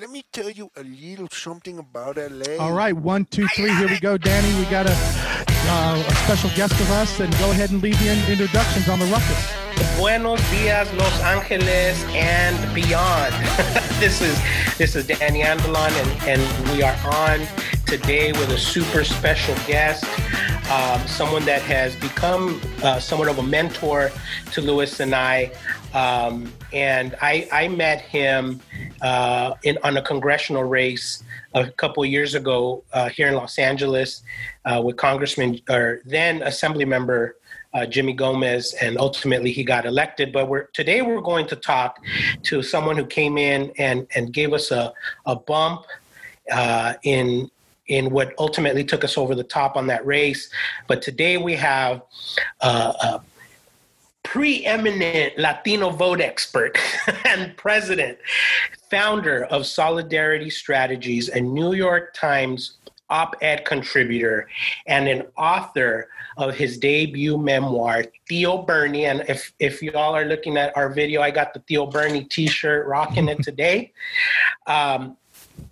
let me tell you a little something about LA. All right, one, two, three. Here we go, Danny. We got a, uh, a special guest with us, and go ahead and leave the in- introductions on the ruckus. Buenos dias, Los Angeles, and beyond. this is this is Danny Andalon, and, and we are on today with a super special guest, um, someone that has become uh, somewhat of a mentor to Lewis and I. Um, and I, I met him uh, in on a congressional race a couple years ago uh, here in Los Angeles uh, with Congressman or then Assembly Member uh, Jimmy Gomez, and ultimately he got elected. But we're today we're going to talk to someone who came in and and gave us a a bump uh, in in what ultimately took us over the top on that race. But today we have uh, a preeminent Latino vote expert and president, founder of Solidarity Strategies, a New York Times op ed contributor, and an author of his debut memoir, Tío Bernie. And if, if you all are looking at our video, I got the Tío Bernie t shirt rocking it today. Um,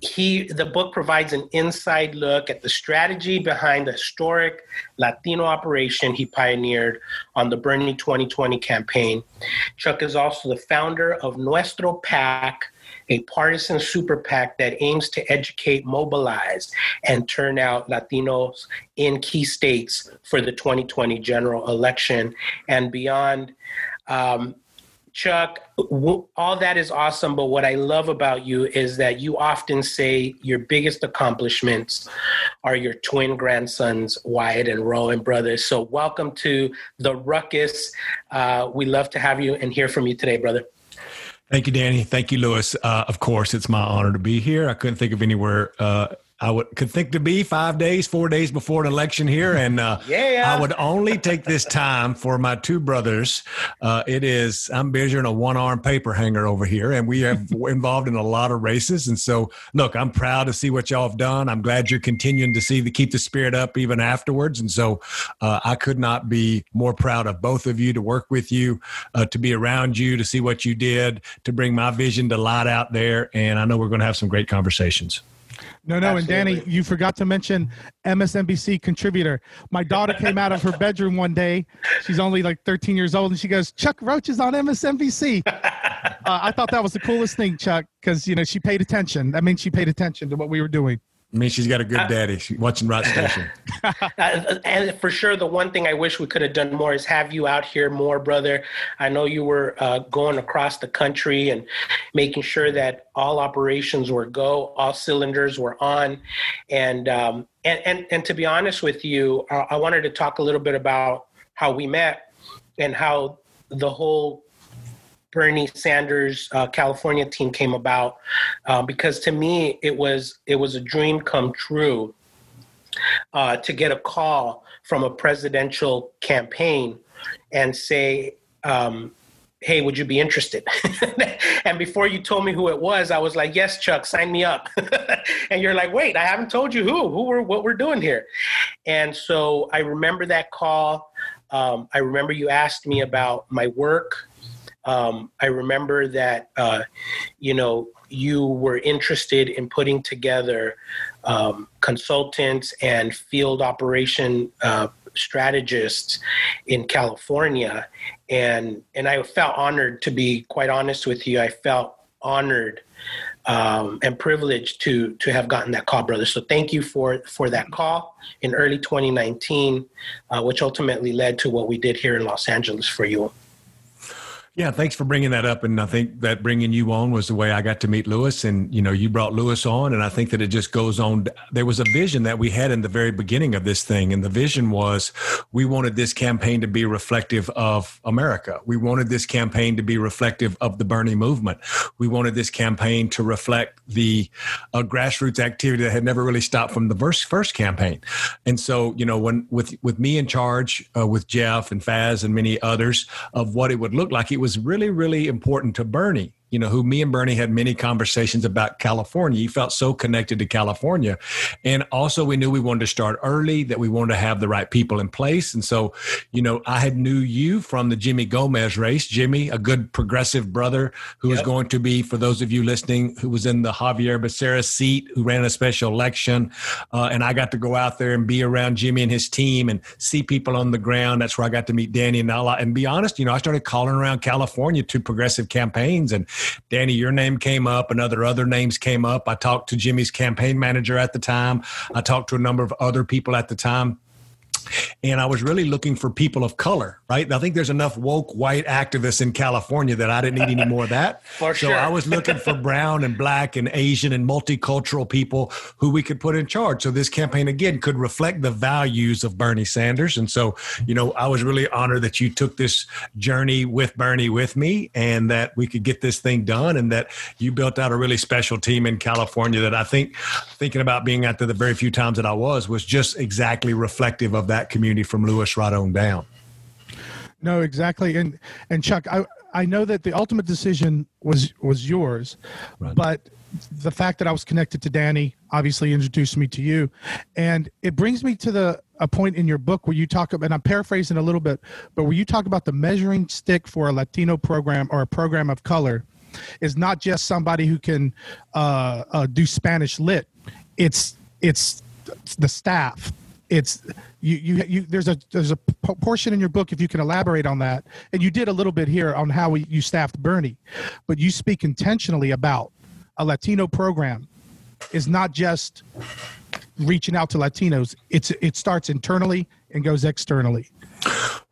he the book provides an inside look at the strategy behind the historic Latino operation he pioneered on the Bernie 2020 campaign. Chuck is also the founder of Nuestro PAC, a partisan super PAC that aims to educate, mobilize, and turn out Latinos in key states for the 2020 general election and beyond. Um, Chuck, all that is awesome, but what I love about you is that you often say your biggest accomplishments are your twin grandsons, Wyatt and Rowan brothers. So, welcome to the Ruckus. Uh, we love to have you and hear from you today, brother. Thank you, Danny. Thank you, Lewis. Uh, of course, it's my honor to be here. I couldn't think of anywhere uh, I would could think to be five days, four days before an election here, and uh, yeah, I would only take this time for my two brothers. Uh, it is I'm measuring a one arm paper hanger over here, and we have involved in a lot of races. And so, look, I'm proud to see what y'all have done. I'm glad you're continuing to see the keep the spirit up even afterwards. And so, uh, I could not be more proud of both of you to work with you, uh, to be around you, to see what you did, to bring my vision to light out there. And I know we're going to have some great conversations. No, no, Absolutely. and Danny, you forgot to mention MSNBC contributor. My daughter came out of her bedroom one day. She's only like 13 years old, and she goes, "Chuck Rocha is on MSNBC." uh, I thought that was the coolest thing, Chuck, because you know she paid attention. That means she paid attention to what we were doing. I mean, she's got a good daddy. She's watching Right Station. And for sure, the one thing I wish we could have done more is have you out here more, brother. I know you were uh, going across the country and making sure that all operations were go, all cylinders were on, and um, and, and and to be honest with you, I, I wanted to talk a little bit about how we met and how the whole Bernie Sanders uh, California team came about uh, because to me it was it was a dream come true uh, to get a call from a presidential campaign and say, um, "Hey, would you be interested?" and before you told me who it was, I was like, "Yes, Chuck, sign me up." and you're like, "Wait, I haven't told you who, who we're, what we're doing here." And so I remember that call. Um, I remember you asked me about my work um, I remember that, uh, you know, you were interested in putting together um, consultants and field operation uh, strategists in California, and and I felt honored to be quite honest with you. I felt honored um, and privileged to to have gotten that call, brother. So thank you for for that call in early 2019, uh, which ultimately led to what we did here in Los Angeles for you. Yeah, thanks for bringing that up. And I think that bringing you on was the way I got to meet Lewis. And, you know, you brought Lewis on. And I think that it just goes on. There was a vision that we had in the very beginning of this thing. And the vision was we wanted this campaign to be reflective of America. We wanted this campaign to be reflective of the Bernie movement. We wanted this campaign to reflect the uh, grassroots activity that had never really stopped from the first, first campaign. And so, you know, when with, with me in charge, uh, with Jeff and Faz and many others of what it would look like, it was really, really important to Bernie you know, who me and Bernie had many conversations about California. He felt so connected to California. And also we knew we wanted to start early, that we wanted to have the right people in place. And so, you know, I had knew you from the Jimmy Gomez race. Jimmy, a good progressive brother who yep. was going to be, for those of you listening, who was in the Xavier Becerra seat, who ran a special election. Uh, and I got to go out there and be around Jimmy and his team and see people on the ground. That's where I got to meet Danny Andalon. And be honest, you know, I started calling around California to progressive campaigns. And Danny, your name came up and other other names came up. I talked to Jimmy's campaign manager at the time. I talked to a number of other people at the time and I was really looking for people of color, right? I think there's enough woke white activists in California that I didn't need any more of that. for so sure. I was looking for brown and black and Asian and multicultural people who we could put in charge. So this campaign again could reflect the values of Bernie Sanders. And so, you know, I was really honored that you took this journey with Bernie with me and that we could get this thing done and that you built out a really special team in California that I think thinking about being out there the very few times that I was was just exactly reflective of that community from Lewis right on down. No, exactly. And and Chuck, I I know that the ultimate decision was was yours, right. but the fact that I was connected to Danny obviously introduced me to you, and it brings me to the a point in your book where you talk about, and I'm paraphrasing a little bit, but where you talk about the measuring stick for a Latino program or a program of color is not just somebody who can uh, uh, do Spanish lit. It's it's the staff, it's you, you you there's a there's a portion in your book if you can elaborate on that and you did a little bit here on how we, you staffed bernie but you speak intentionally about a latino program is not just reaching out to latinos. It's it starts internally and goes externally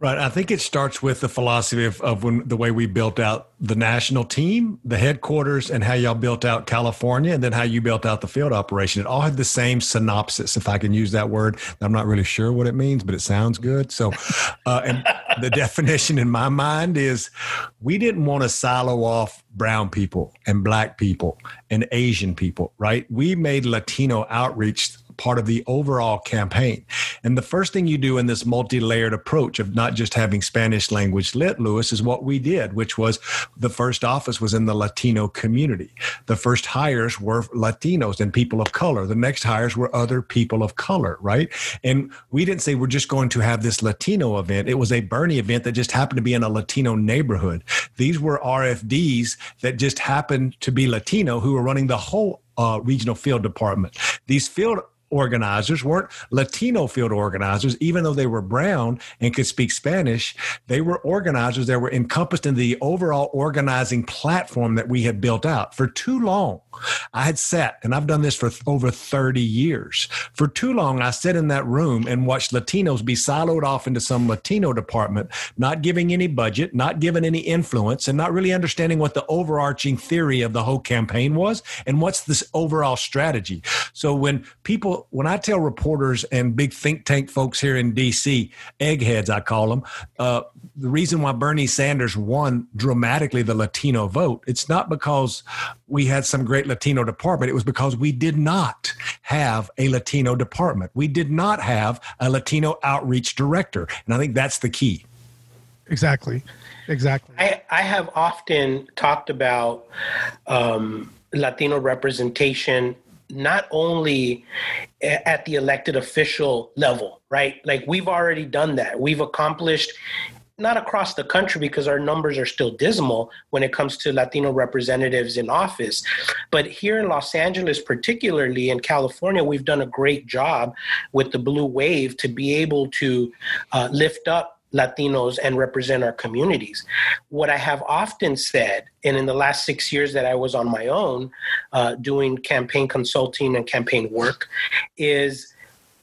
Right. I think it starts with the philosophy of, of when the way we built out the national team, the headquarters, and how y'all built out California, and then how you built out the field operation. It all had the same synopsis, if I can use that word. I'm not really sure what it means, but it sounds good. So, uh, and the definition in my mind is we didn't want to silo off brown people and black people and Asian people, right? We made Latino outreach part of the overall campaign. And the first thing you do in this multi layered approach of not just having Spanish language lit, Lewis, is what we did, which was the first office was in the Latino community. The first hires were Latinos and people of color. The next hires were other people of color, right? And we didn't say we're just going to have this Latino event. It was a Bernie event that just happened to be in a Latino neighborhood. These were RFDs that just happened to be Latino who were running the whole uh, regional field department. These field organizers weren't Latino field organizers, even though they were brown and could speak Spanish. They were organizers that were encompassed in the overall organizing platform that we had built out. For too long, I had sat, and I've done this for over 30 years. For too long, I sat in that room and watched Latinos be siloed off into some Latino department, not giving any budget, not giving any influence, and not really understanding what the overarching theory of the whole campaign was and what's this overall strategy. So when people when I tell reporters and big think tank folks here in D.C., eggheads, I call them, uh, the reason why Bernie Sanders won dramatically the Latino vote, it's not because we had some great Latino department. It was because we did not have a Latino department. We did not have a Latino outreach director. And I think that's the key. Exactly. Exactly. I, I have often talked about um, Latino representation not only at the elected official level, right? Like we've already done that. We've accomplished not across the country because our numbers are still dismal when it comes to Latino representatives in office. But here in Los Angeles, particularly in California, we've done a great job with the Blue Wave to be able to uh, lift up Latinos and represent our communities. What I have often said, and in the last six years that I was on my own uh, doing campaign consulting and campaign work, is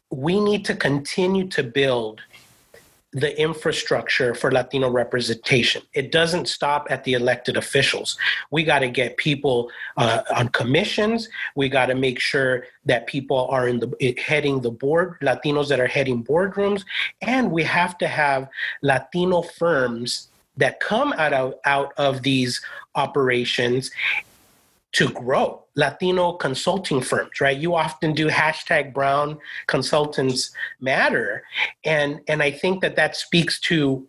we need to continue to build the infrastructure for Latino representation. It doesn't stop at the elected officials. We got to get people uh, on commissions. We got to make sure that people are in the heading the board, Latinos that are heading boardrooms, and we have to have Latino firms that come out of out of these operations to grow Latino consulting firms, right? You often do hashtag Brown Consultants Matter, and and I think that that speaks to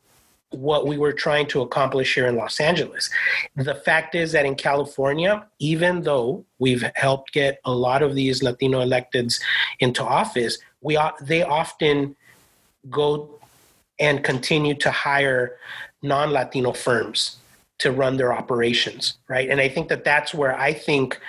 what we were trying to accomplish here in Los Angeles. The fact is that in California, even though we've helped get a lot of these Latino electeds into office, we they often go and continue to hire non-Latino firms to run their operations, right? And I think that that's where I think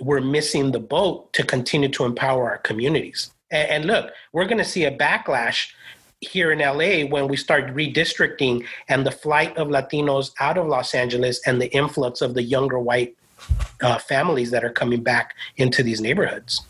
we're missing the boat to continue to empower our communities. And, and look, we're going to see a backlash here in LA when we start redistricting and the flight of Latinos out of Los Angeles and the influx of the younger white uh, families that are coming back into these neighborhoods.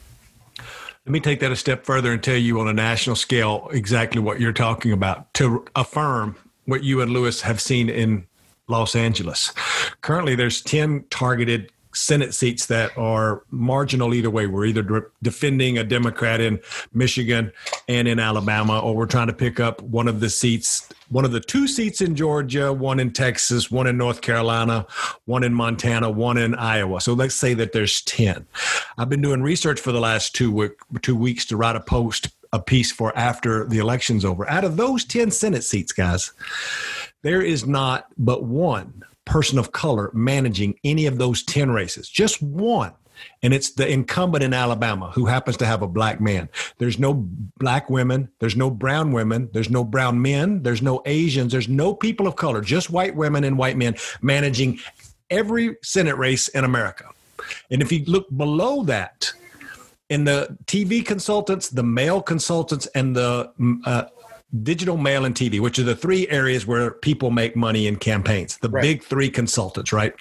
Let me take that a step further and tell you on a national scale exactly what you're talking about to affirm what you and Lewis have seen in Los Angeles. Currently, there's 10 targeted Senate seats that are marginal either way. We're either de- defending a Democrat in Michigan and in Alabama, or we're trying to pick up one of the seats, one of the two seats in Georgia, one in Texas, one in North Carolina, one in Montana, one in Iowa. So let's say that there's 10. I've been doing research for the last two, two weeks to write a post, a piece for after the election's over. Out of those 10 Senate seats, guys, there is not but one person of color managing any of those 10 races, just one. And it's the incumbent in Alabama who happens to have a black man. There's no black women. There's no brown women. There's no brown men. There's no Asians. There's no people of color, just white women and white men managing every Senate race in America. And if you look below that, in the TV consultants, the male consultants, and the uh, digital mail and TV, which are the three areas where people make money in campaigns, the right. big three consultants, right?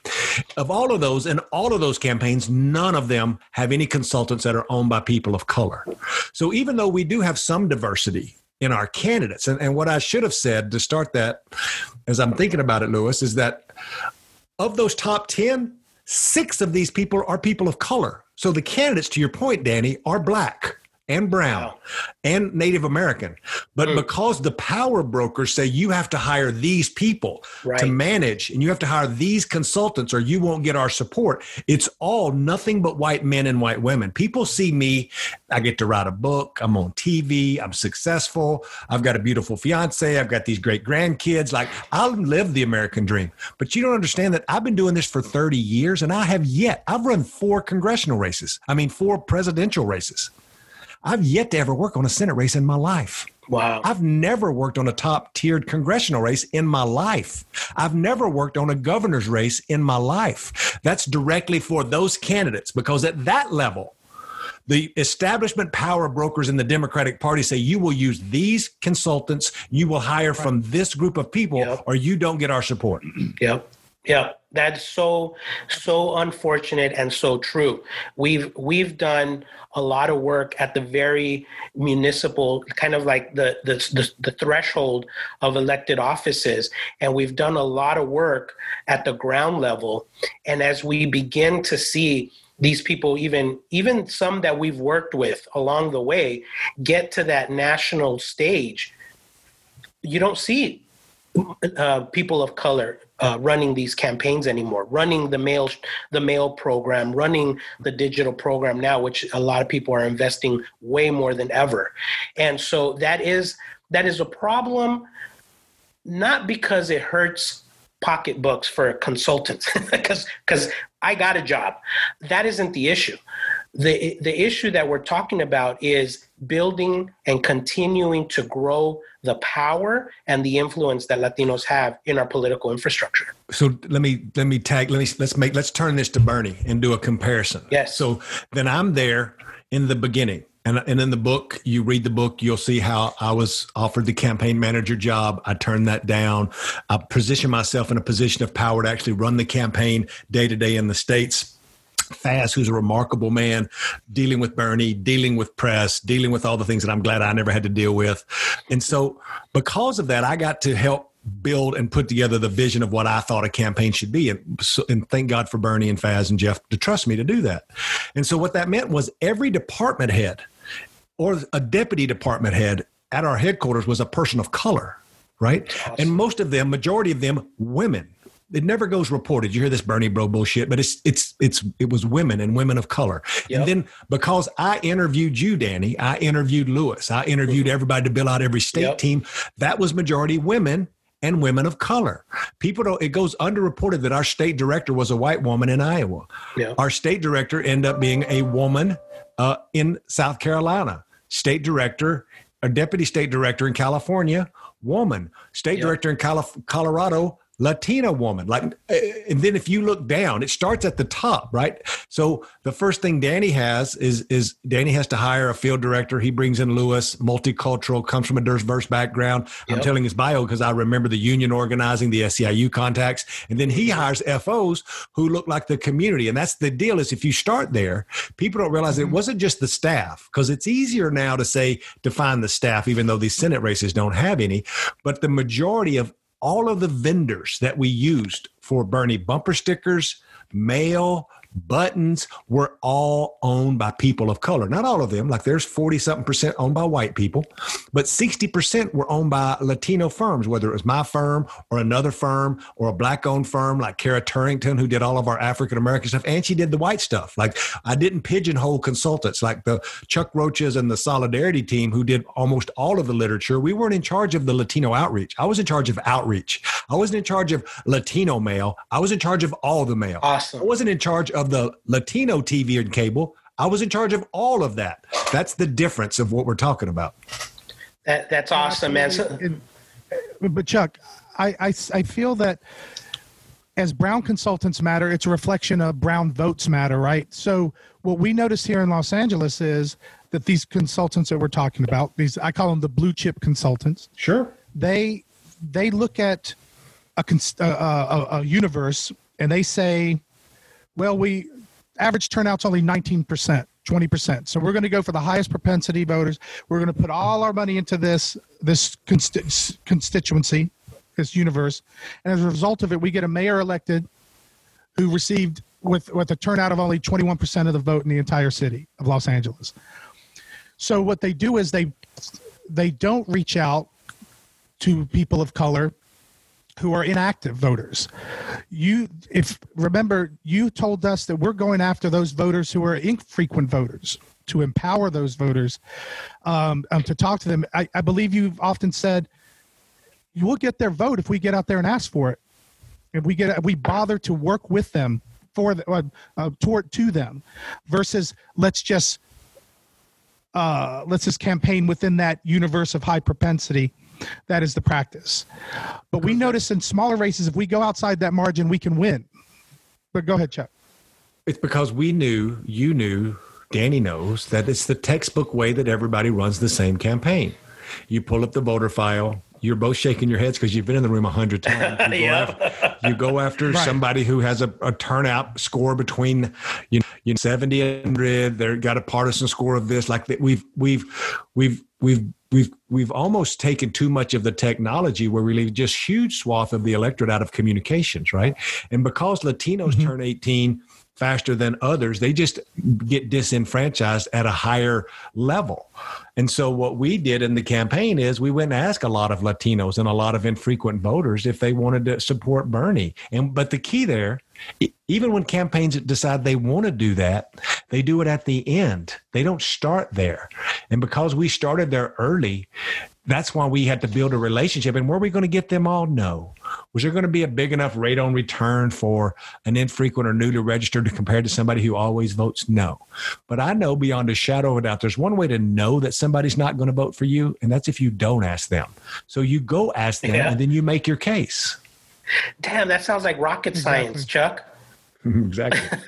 Of all of those, and all of those campaigns, none of them have any consultants that are owned by people of color. So even though we do have some diversity in our candidates, and, and what I should have said to start that, as I'm thinking about it, Lewis, is that of those top 10, six of these people are people of color. So the candidates, to your point, Danny, are black and brown and Native American. But mm. because the power brokers say you have to hire these people right. to manage and you have to hire these consultants or you won't get our support, it's all nothing but white men and white women. People see me, I get to write a book, I'm on TV, I'm successful, I've got a beautiful fiance, I've got these great grandkids. Like I'll live the American dream. But you don't understand that I've been doing this for 30 years and I have yet, I've run four congressional races. I mean, four presidential races. I've yet to ever work on a Senate race in my life. Wow. I've never worked on a top tiered congressional race in my life. I've never worked on a governor's race in my life. That's directly for those candidates because at that level, the establishment power brokers in the Democratic Party say you will use these consultants, you will hire from this group of people, yep. or you don't get our support. Yep. Yeah, that's so so unfortunate and so true. We've we've done a lot of work at the very municipal kind of like the the the, the threshold of elected offices and we've done a lot of work at the ground level and as we begin to see these people even even some that we've worked with along the way get to that national stage you don't see uh, people of color uh, running these campaigns anymore, running the mail the mail program, running the digital program now, which a lot of people are investing way more than ever, and so that is that is a problem, not because it hurts pocketbooks for consultants, because because I got a job, that isn't the issue. The the issue that we're talking about is building and continuing to grow the power and the influence that Latinos have in our political infrastructure. So let me let me tag let me let's make let's turn this to Bernie and do a comparison. Yes. So then I'm there in the beginning. And, and in the book, you read the book, you'll see how I was offered the campaign manager job. I turned that down. I positioned myself in a position of power to actually run the campaign day to day in the States Faz, who's a remarkable man, dealing with Bernie, dealing with press, dealing with all the things that I'm glad I never had to deal with. And so, because of that, I got to help build and put together the vision of what I thought a campaign should be. And, so, and thank God for Bernie and Faz and Jeff to trust me to do that. And so, what that meant was every department head or a deputy department head at our headquarters was a person of color, right? Awesome. And most of them, majority of them, women it never goes reported. You hear this Bernie bro bullshit, but it's it's it's it was women and women of color. Yep. And then because I interviewed you, Danny, I interviewed Lewis, I interviewed mm-hmm. everybody to build out every state yep. team. That was majority women and women of color. People don't, it goes underreported that our state director was a white woman in Iowa. Yeah. Our state director ended up being a woman uh, in South Carolina. State director, a deputy state director in California, woman. State director in Colorado, Latina woman. Like, uh, and then if you look down, it starts at the top, right? So the first thing Danny has is is Danny has to hire a field director. He brings in Lewis, multicultural, comes from a diverse background. I'm telling his bio because I remember the union organizing, the SEIU contacts, and then he hires FOs who look like the community. And that's the deal is if you start there, people don't realize it wasn't just the staff because it's easier now to say define the staff, even though these Senate races don't have any. But the majority of all of the vendors that we used for Bernie bumper stickers, mail, buttons were all owned by people of color. Not all of them, like there's 40 something percent owned by white people, but 60% were owned by Latino firms, whether it was my firm or another firm or a black owned firm like Kara Turrington, who did all of our African American stuff. And she did the white stuff. Like I didn't pigeonhole consultants like the Chuck Rochas and the Solidarity team, who did almost all of the literature. We weren't in charge of the Latino outreach. I was in charge of outreach. I wasn't in charge of Latino mail. I was in charge of all the mail. Awesome. I wasn't in charge of the Latino TV and cable. I was in charge of all of that. That's the difference of what we're talking about. That, that's awesome, man. And- but Chuck, I, I, I feel that as Brown consultants matter, it's a reflection of Brown votes matter, right? So what we notice here in Los Angeles is that these consultants that we're talking about, these I call them the blue chip consultants, Sure. they they look at a, a, a universe and they say, well, we average turnout's only 19%, 20%. So we're going to go for the highest propensity voters. We're going to put all our money into this this consti- constituency, this universe, and as a result of it, we get a mayor elected who received with with a turnout of only 21% of the vote in the entire city of Los Angeles. So what they do is they they don't reach out to people of color who are inactive voters. You if remember you told us that we're going after those voters who are infrequent voters to empower those voters um, um, to talk to them. I, I believe you've often said you will get their vote if we get out there and ask for it. If we get if we bother to work with them for the, uh, uh, toward to them versus let's just uh, let's just campaign within that universe of high propensity. That is the practice. But we notice in smaller races, if we go outside that margin, we can win. But go ahead, Chuck. It's because we knew, you knew, Danny knows that it's the textbook way that everybody runs the same campaign. You pull up the voter file. You're both shaking your heads because you've been in the room a hundred times. You go Yeah. after, you go after Right. somebody who has a, a turnout score between you know, you know 70 and 100. They've got a partisan score of this. Like that, we've we've we've we've we've we've almost taken too much of the technology where we leave just huge swath of the electorate out of communications, right? And because Latinos Mhm. turn 18 faster than others, they just get disenfranchised at a higher level. And so what we did in the campaign is we went and asked a lot of Latinos and a lot of infrequent voters if they wanted to support Bernie. And but the key there, even when campaigns decide they want to do that, they do it at the end. They don't start there. And because we started there early, that's why we had to build a relationship. And were we going to get them all? No. Was there going to be a big enough rate on return for an infrequent or newly registered to compare to somebody who always votes? No. But I know beyond a shadow of a doubt, there's one way to know that somebody's not going to vote for you, and that's if you don't ask them. So you go ask them, Yeah. and then you make your case. Damn, that sounds like rocket science, Chuck. exactly.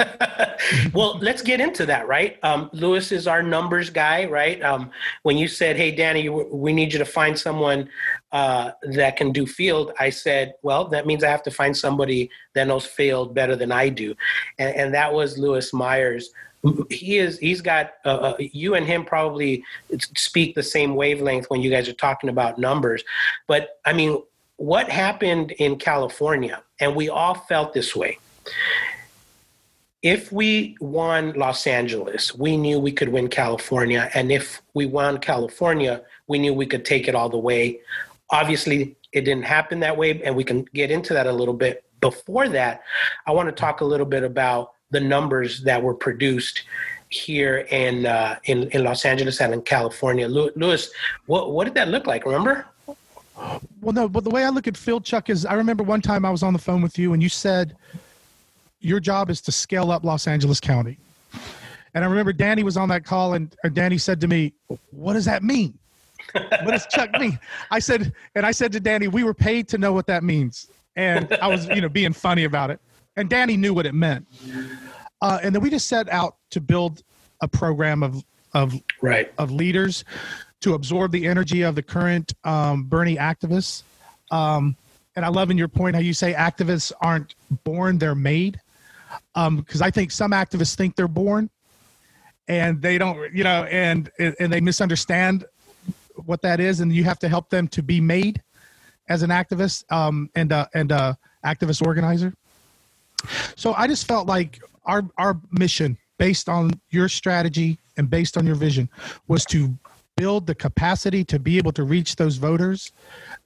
well, let's get into that, right? Um, Lewis is our numbers guy, right? Um, when you said, "Hey, Danny, we need you to find someone uh, that can do field," I said, "Well, that means I have to find somebody that knows field better than I do," and, and that was Lewis Myers. He is. He's got uh, uh, you and him probably speak the same wavelength when you guys are talking about numbers, but I mean, what happened in California, and we all felt this way if we won Los Angeles, we knew we could win California. And if we won California, we knew we could take it all the way. Obviously, it didn't happen that way, and we can get into that a little bit. Before that, I want to talk a little bit about the numbers that were produced here in uh, in, in Los Angeles and in California. Lew- Lewis, what, what did that look like? Remember? Well, no, but the way I look at Phil Chuck is I remember one time I was on the phone with you and you said your job is to scale up Los Angeles County. And I remember Danny was on that call and Danny said to me, What does that mean? what does Chuck mean? I said, and I said to Danny, we were paid to know what that means. And I was, you know, being funny about it. And Danny knew what it meant. Uh, and then we just set out to build a program of, of, Right. of leaders to absorb the energy of the current um, Bernie activists. Um, and I love in your point how you say activists aren't born, they're made. Because I think some activists think they're born and they don't, you know, and, and they misunderstand what that is. And you have to help them to be made as an activist um, and, uh, and uh, activist organizer. So I just felt like our, our mission based on your strategy and based on your vision was to build the capacity to be able to reach those voters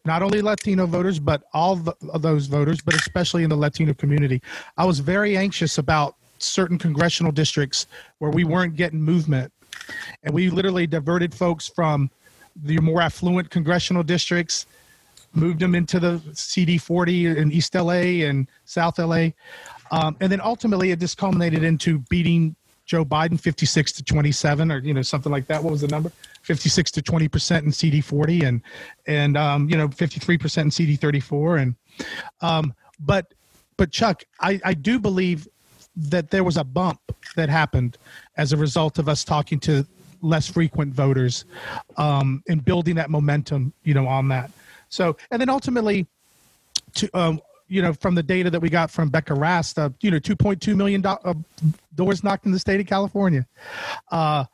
not only latino voters but all the, those voters but especially in the latino community. I was very anxious about certain congressional districts where we weren't getting movement. And we literally diverted folks from the more affluent congressional districts moved them into the cd40 in east la and south la um, and then ultimately it just culminated into beating Joe Biden 56 to 27 or you know something like that. What was the number? 56 to 20 percent in CD40 and and um, you know 53 percent in CD34 and um, but but Chuck, I, I do believe that there was a bump that happened as a result of us talking to less frequent voters um, and building that momentum, you know, on that. So and then ultimately to um, you know, from the data that we got from Becca Rast, uh, you know, 2.2 million do- uh, doors knocked in the state of California. Uh,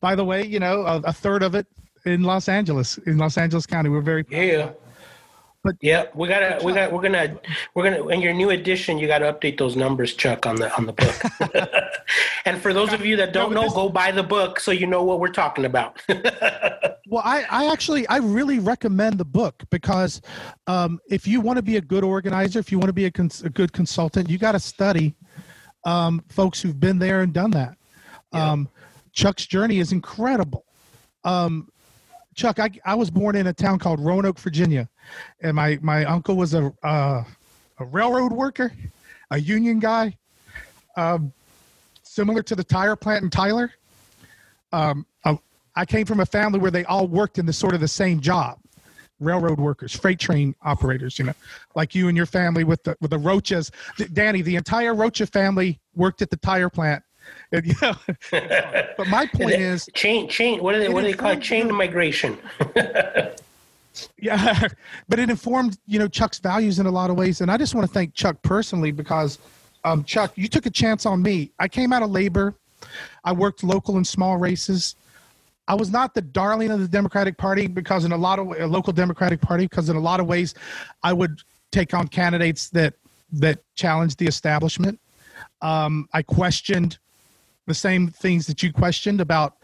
by the way, you know, a, a, third of it in Los Angeles, in Los Angeles County. We're very yeah. But yeah, we gotta, we got, we're gonna, we're gonna. In your new edition, you got to update those numbers, Chuck, on the on the book. and for those of you that don't know, go buy the book so you know what we're talking about. well, I, I actually, I really recommend the book because um, if you want to be a good organizer, if you want to be a, cons- a good consultant, you got to study um, folks who've been there and done that. Yeah. Um, Chuck's journey is incredible. Um, Chuck, I, I was born in a town called Roanoke, Virginia, and my, my uncle was a, uh, a railroad worker, a union guy, um, similar to the tire plant in Tyler. Um, I, I came from a family where they all worked in the sort of the same job, railroad workers, freight train operators. You know, like you and your family with the with the Rochas. Danny, the entire Rocha family worked at the tire plant. And, you know, but my point is chain chain. What do they what do they call it? Chain migration. yeah, but it informed you know Chuck's values in a lot of ways, and I just want to thank Chuck personally because um, Chuck, you took a chance on me. I came out of labor. I worked local and small races. I was not the darling of the Democratic Party because in a lot of a local Democratic Party because in a lot of ways I would take on candidates that that challenged the establishment. Um, I questioned the same things that you questioned about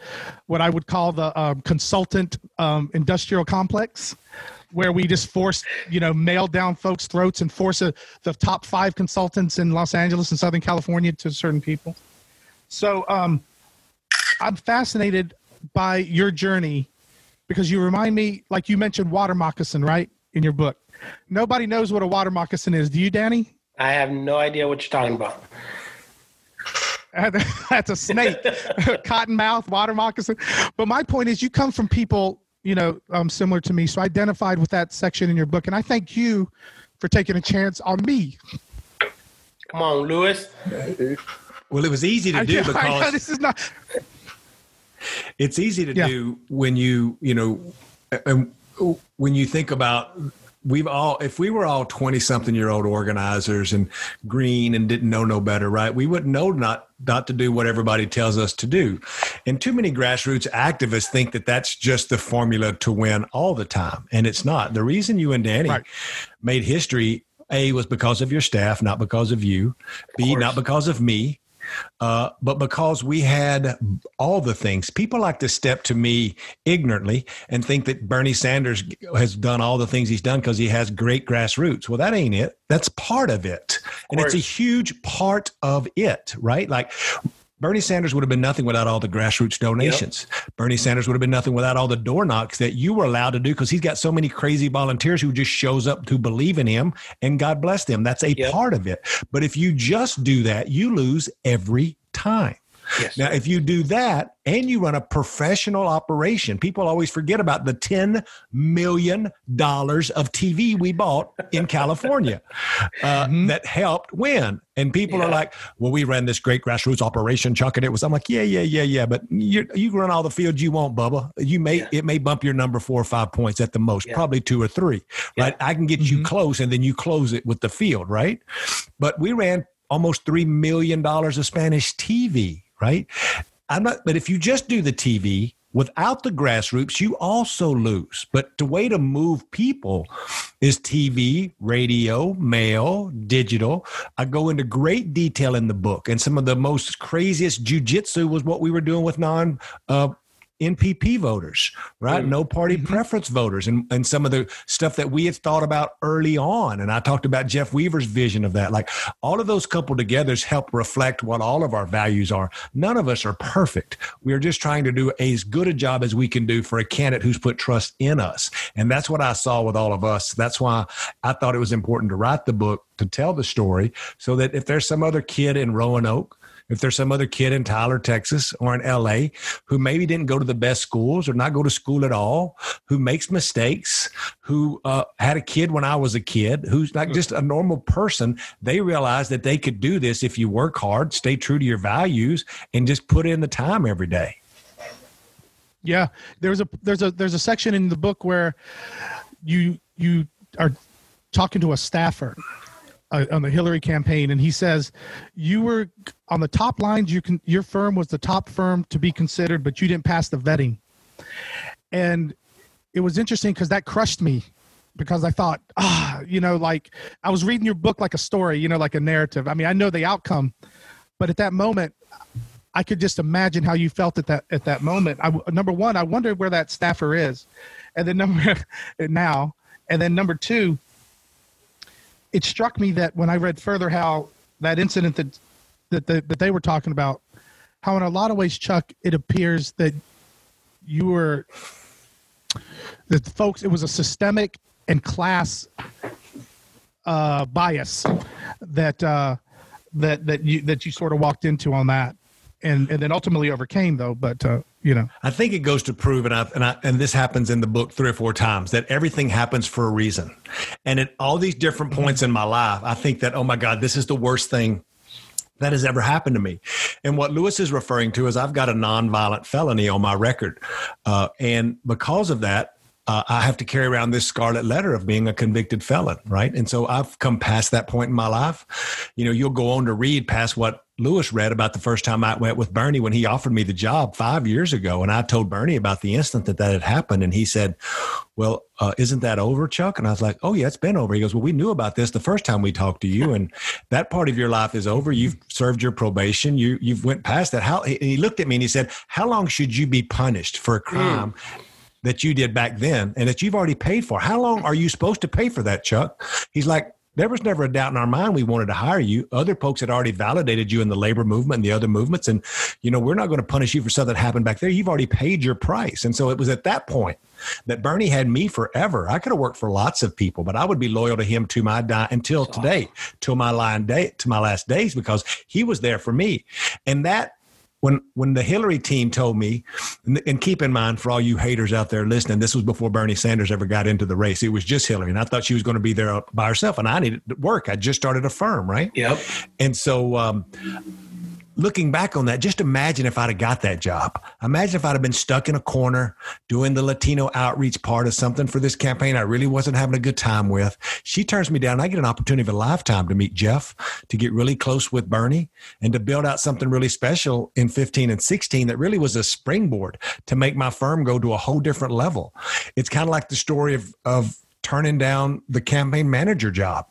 what I would call the um, consultant um, industrial complex, where we just force, you know, nail down folks' throats and force a, the top five consultants in Los Angeles and Southern California to certain people. So um, I'm fascinated by your journey because you remind me, like you mentioned, water moccasin, right, in your book. Nobody knows what a water moccasin is. Do you, Danny? I have no idea what you're talking about. That's a snake, cottonmouth, water moccasin. But my point is, you come from people, you know, um, similar to me. So I identified with that section in your book, and I thank you for taking a chance on me. Come on, Lewis. Well, it was easy to do I, because I know this is not. it's easy to Yeah. do when you you know and when you think about we've all if we were all 20 something year old organizers and green and didn't know no better right we wouldn't know not not to do what everybody tells us to do and too many grassroots activists think that that's just the formula to win all the time and it's not the reason you and danny Right. made history a was because of your staff not because of you b course. not because of me uh, but because we had all the things. People like to step to me ignorantly and think that Bernie Sanders has done all the things he's done because he has great grassroots. Well, that ain't it. That's part of it. And it's a huge part of it, right? Like Bernie Sanders would have been nothing without all the grassroots donations. Yep. Bernie Sanders would have been nothing without all the door knocks that you were allowed to do because he's got so many crazy volunteers who just shows up to believe in him and God bless them. That's a yep. part of it. But if you just do that, you lose every time. Yes. Now, if you do that and you run a professional operation, people always forget about the $10 million of TV we bought in California uh, mm-hmm. that helped win. And people yeah. are like, well, we ran this great grassroots operation, Chuck, and it was, I'm like, yeah, yeah, yeah, yeah. But you, you run all the fields you want, Bubba. You may, yeah. it may bump your number four or five points at the most, yeah. probably two or three, right? I can get mm-hmm. you close and then you close it with the field, right? But we ran almost $3 million of Spanish TV right? I'm not, but if you just do the TV without the grassroots, you also lose. But the way to move people is TV, radio, mail, digital. I go into great detail in the book, and some of the most craziest jujitsu was what we were doing with non uh, NPP voters, right? Mm. No party mm-hmm. preference voters, and, and some of the stuff that we had thought about early on. And I talked about Jeff Weaver's vision of that. Like all of those coupled together help reflect what all of our values are. None of us are perfect. We are just trying to do as good a job as we can do for a candidate who's put trust in us. And that's what I saw with all of us. That's why I thought it was important to write the book to tell the story so that if there's some other kid in Roanoke if there's some other kid in Tyler, Texas, or in LA who maybe didn't go to the best schools or not go to school at all, who makes mistakes, who uh, had a kid when I was a kid, who's not just a normal person, they realize that they could do this if you work hard, stay true to your values, and just put in the time every day. Yeah, there's a there's a there's a section in the book where you you are talking to a staffer uh, on the Hillary campaign, and he says you were on the top lines. You can your firm was the top firm to be considered, but you didn't pass the vetting. And it was interesting because that crushed me because I thought, ah, you know, like I was reading your book like a story, you know, like a narrative. I mean, I know the outcome, but at that moment, I could just imagine how you felt at that at that moment. I, number one, I wondered where that staffer is, and then number now, and then number two, it struck me that when I read further how that incident that that the, that they were talking about, how in a lot of ways, Chuck, it appears that you were that folks it was a systemic and class uh, bias that uh, that that you that you sort of walked into on that and and then ultimately overcame though but uh, you know i think it goes to prove and I, and I and this happens in the book three or four times that everything happens for a reason and at all these different points in my life i think that oh my god this is the worst thing that has ever happened to me. And what Lewis is referring to is I've got a nonviolent felony on my record. Uh, and because of that, uh, I have to carry around this scarlet letter of being a convicted felon, right? And so I've come past that point in my life. You know, you'll go on to read past what Lewis read about the first time I went with Bernie when he offered me the job five years ago. And I told Bernie about the instant that that had happened. And he said, Well, uh, isn't that over, Chuck? And I was like, Oh, yeah, it's been over. He goes, Well, we knew about this the first time we talked to you. And that part of your life is over. You've served your probation. You, you've went past that. How, and he looked at me and he said, How long should you be punished for a hmm. crime? Mm. That you did back then and that you've already paid for. How long are you supposed to pay for that, Chuck? He's like, there was never a doubt in our mind we wanted to hire you. Other folks had already validated you in the labor movement and the other movements. And, you know, we're not going to punish you for something that happened back there. You've already paid your price. And so it was at that point that Bernie had me forever. I could have worked for lots of people, but I would be loyal to him to my die until today, till my line day, to my last days, because he was there for me. And that when when the Hillary team told me, and keep in mind for all you haters out there listening, this was before Bernie Sanders ever got into the race. It was just Hillary, and I thought she was going to be there by herself, and I needed work. I just started a firm, right? Yep. And so um, looking back on that, just imagine if I'd have got that job. Imagine if I'd have been stuck in a corner doing the Latino outreach part of something for this campaign I really wasn't having a good time with. She turns me down. I get an opportunity of a lifetime to meet Jeff, to get really close with Bernie, and to build out something really special in 15 and 16 that really was a springboard to make my firm go to a whole different level. It's kind of like the story of, of turning down the campaign manager job.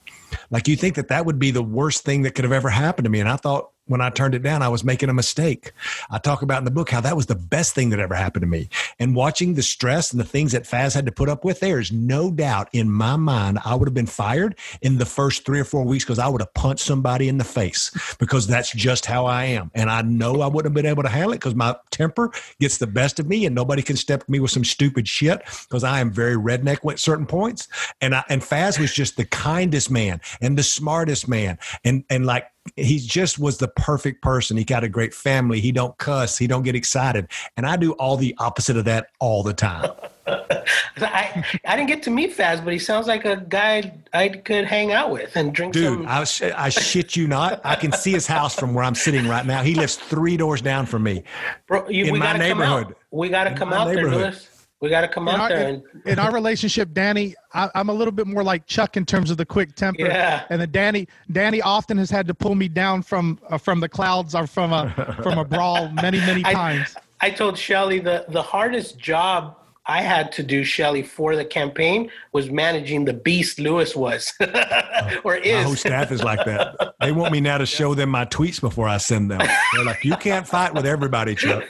Like you think that that would be the worst thing that could have ever happened to me. And I thought when I turned it down, I was making a mistake. I talk about in the book how that was the best thing that ever happened to me. And watching the stress and the things that Faz had to put up with, there is no doubt in my mind I would have been fired in the first three or four weeks because I would have punched somebody in the face because that's just how I am. And I know I wouldn't have been able to handle it because my temper gets the best of me and nobody can step me with some stupid shit because I am very redneck at certain points. And I, and Faz was just the kindest man and the smartest man and and like he just was the perfect person. He got a great family. He don't cuss. He don't get excited. And I do all the opposite of that all the time. I, I didn't get to meet Faz, but he sounds like a guy I could hang out with and drink Dude, some. I, I shit you not. I can see his house from where I'm sitting right now. He lives three doors down from me. Bro, you, in we my gotta come out. neighborhood. We got to In come out there. Lewis. We got to come in out our, there. in, And, in our relationship, Danny, I, I'm a little bit more like Chuck in terms of the quick temper. Yeah. And then Danny, Danny often has had to pull me down from uh, from the clouds or from a from a brawl many many times. I told Shelly the, the hardest job I had to do, Shelly, for the campaign was managing the beast Lewis was or is. My whole staff is like that. They want me now to show them my tweets before I send them. They're like, you can't fight with everybody, Chuck.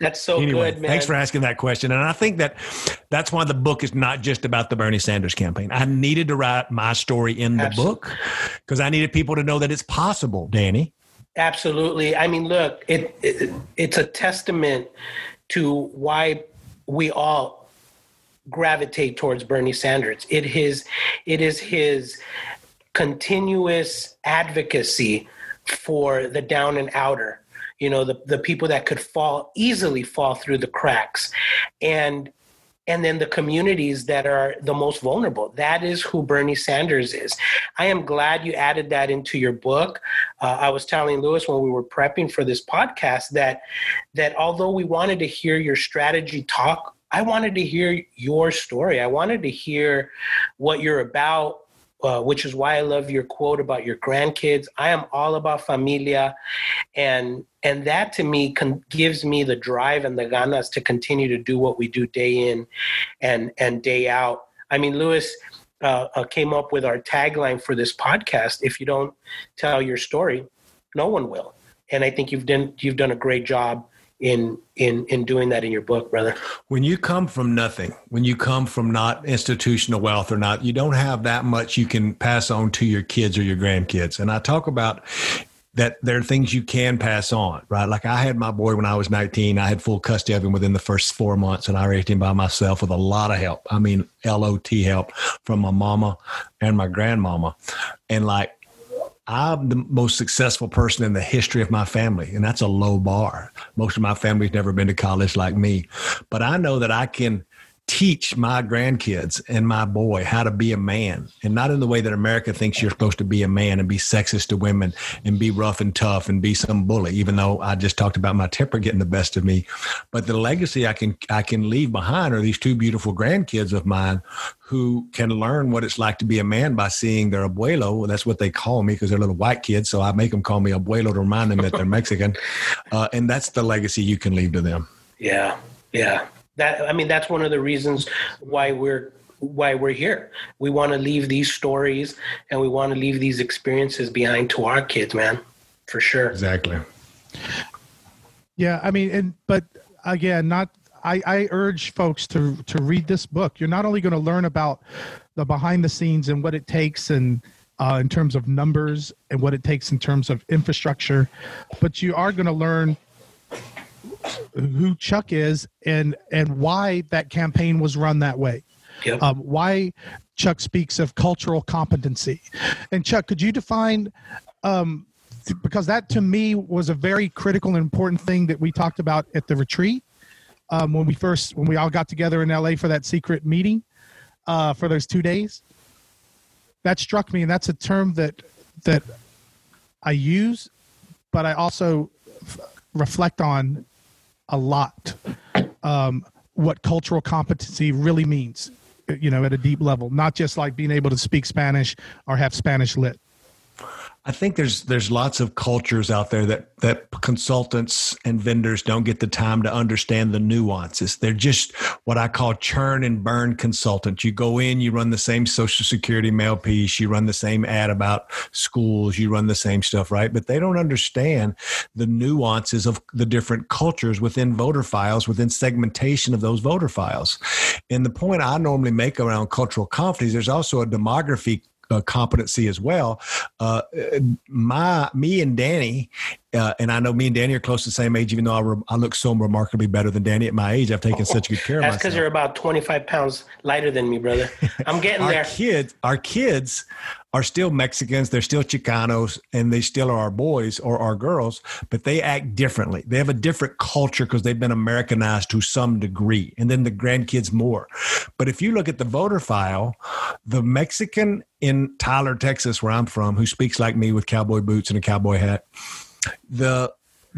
That's so anyway, good, man. thanks for asking that question. And I think that that's why the book is not just about the Bernie Sanders campaign. I needed to write my story in the Absolutely. book because I needed people to know that it's possible, Danny. Absolutely. I mean, look, it, it it's a testament to why we all gravitate towards Bernie Sanders. It is it is his continuous advocacy for the down and outer. You know, the the people that could fall easily fall through the cracks, and and then the communities that are the most vulnerable. That is who Bernie Sanders is. I am glad you added that into your book. Uh, I was telling Lewis when we were prepping for this podcast that that although we wanted to hear your strategy talk, I wanted to hear your story. I wanted to hear what you're about. Uh, which is why I love your quote about your grandkids. I am all about familia, and and that to me con- gives me the drive and the ganas to continue to do what we do day in and and day out. I mean, Lewis uh, uh, came up with our tagline for this podcast: "If you don't tell your story, no one will." And I think you've done you've done a great job in in in doing that in your book, brother. When you come from nothing, when you come from not institutional wealth or not, you don't have that much you can pass on to your kids or your grandkids. And I talk about that there are things you can pass on, right? Like I had my boy when I was 19. I had full custody of him within the first four months, and I raised him by myself with a lot of help. I mean, LOT help from my mama and my grandmama. And like, I'm the most successful person in the history of my family, and that's a low bar. Most of my family's never been to college like me, but I know that I can teach my grandkids and my boy how to be a man and not in the way that America thinks you're supposed to be a man and be sexist to women and be rough and tough and be some bully even though I just talked about my temper getting the best of me but the legacy I can I can leave behind are these two beautiful grandkids of mine who can learn what it's like to be a man by seeing their abuelo. That's what they call me because they're little white kids. So I make them call me abuelo to remind them that they're Mexican. Uh, and that's the legacy you can leave to them. Yeah, yeah. That I mean, that's one of the reasons why we're why we're here. We want to leave these stories and we want to leave these experiences behind to our kids, man, for sure. Exactly. Yeah, I mean, and but again, not. I, I urge folks to to read this book. You're not only going to learn about the behind the scenes and what it takes, and uh, in terms of numbers and what it takes in terms of infrastructure, but you are going to learn who Chuck is and and why that campaign was run that way. Yep. Um, why Chuck speaks of cultural competency. And Chuck, could you define? Um, because that to me was a very critical and important thing that we talked about at the retreat um, when we first when we all got together in LA for that secret meeting uh, for those two days. That struck me, and that's a term that that I use, but I also f- reflect on a lot. Um, what cultural competency really means, you know, at a deep level, not just like being able to speak Spanish or have Spanish lit. I think there's there's lots of cultures out there that that consultants and vendors don't get the time to understand the nuances. They're just what I call churn and burn consultants. You go in, you run the same social security mail piece, you run the same ad about schools, you run the same stuff, right? But they don't understand the nuances of the different cultures within voter files, within segmentation of those voter files. And the point I normally make around cultural competency, there's also a demography uh, competency as well. Uh, my me and Danny, uh, and I know me and Danny are close to the same age, even though I, re- I look so remarkably better than Danny at my age. I've taken such good care of That's because you're about 25 pounds lighter than me, brother. I'm getting there. our there. kids, our kids are still Mexicans. They're still Chicanos, and they still are our boys or our girls, but they act differently. They have a different culture because they've been Americanized to some degree, and then the grandkids more. But if you look at the voter file, the Mexican in Tyler, Texas, where I'm from, who speaks like me with cowboy boots and a cowboy hat, the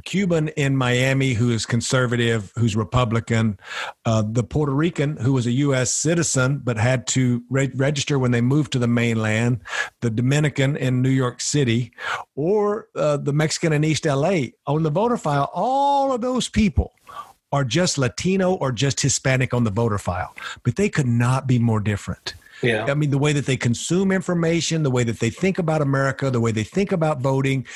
Cuban in Miami who is conservative, who's Republican, uh, the Puerto Rican who was a U.S. citizen but had to re- register when they moved to the mainland, the Dominican in New York City, or uh, the Mexican in East L.A. On the voter file, all of those people are just Latino or just Hispanic on the voter file, but they could not be more different. Yeah. I mean, the way that they consume information, the way that they think about America, the way they think about voting,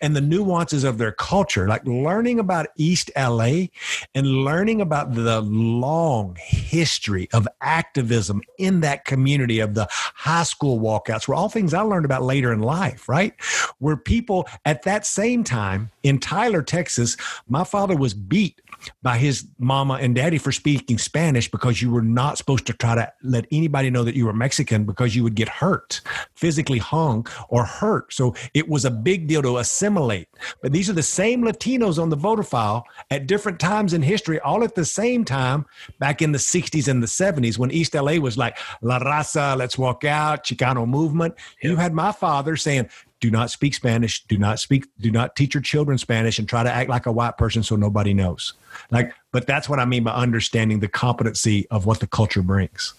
and the nuances of their culture. Like learning about East LA and learning about the long history of activism in that community of the high school walkouts were all things I learned about later in life, right? Where people at that same time in Tyler, Texas, my father was beat by his mama and daddy for speaking Spanish because you were not supposed to try to let anybody know that you were Mexican because you would get hurt, physically hung or hurt. So it was a big deal to assimilate. But these are the same Latinos on the voter file at different times in history, all at the same time back in the 60s and the 70s when East LA was like La Raza, let's walk out, Chicano movement. You had my father saying, do not speak Spanish, do not speak, do not teach your children Spanish and try to act like a white person so nobody knows. Like, but that's what I mean by understanding the competency of what the culture brings.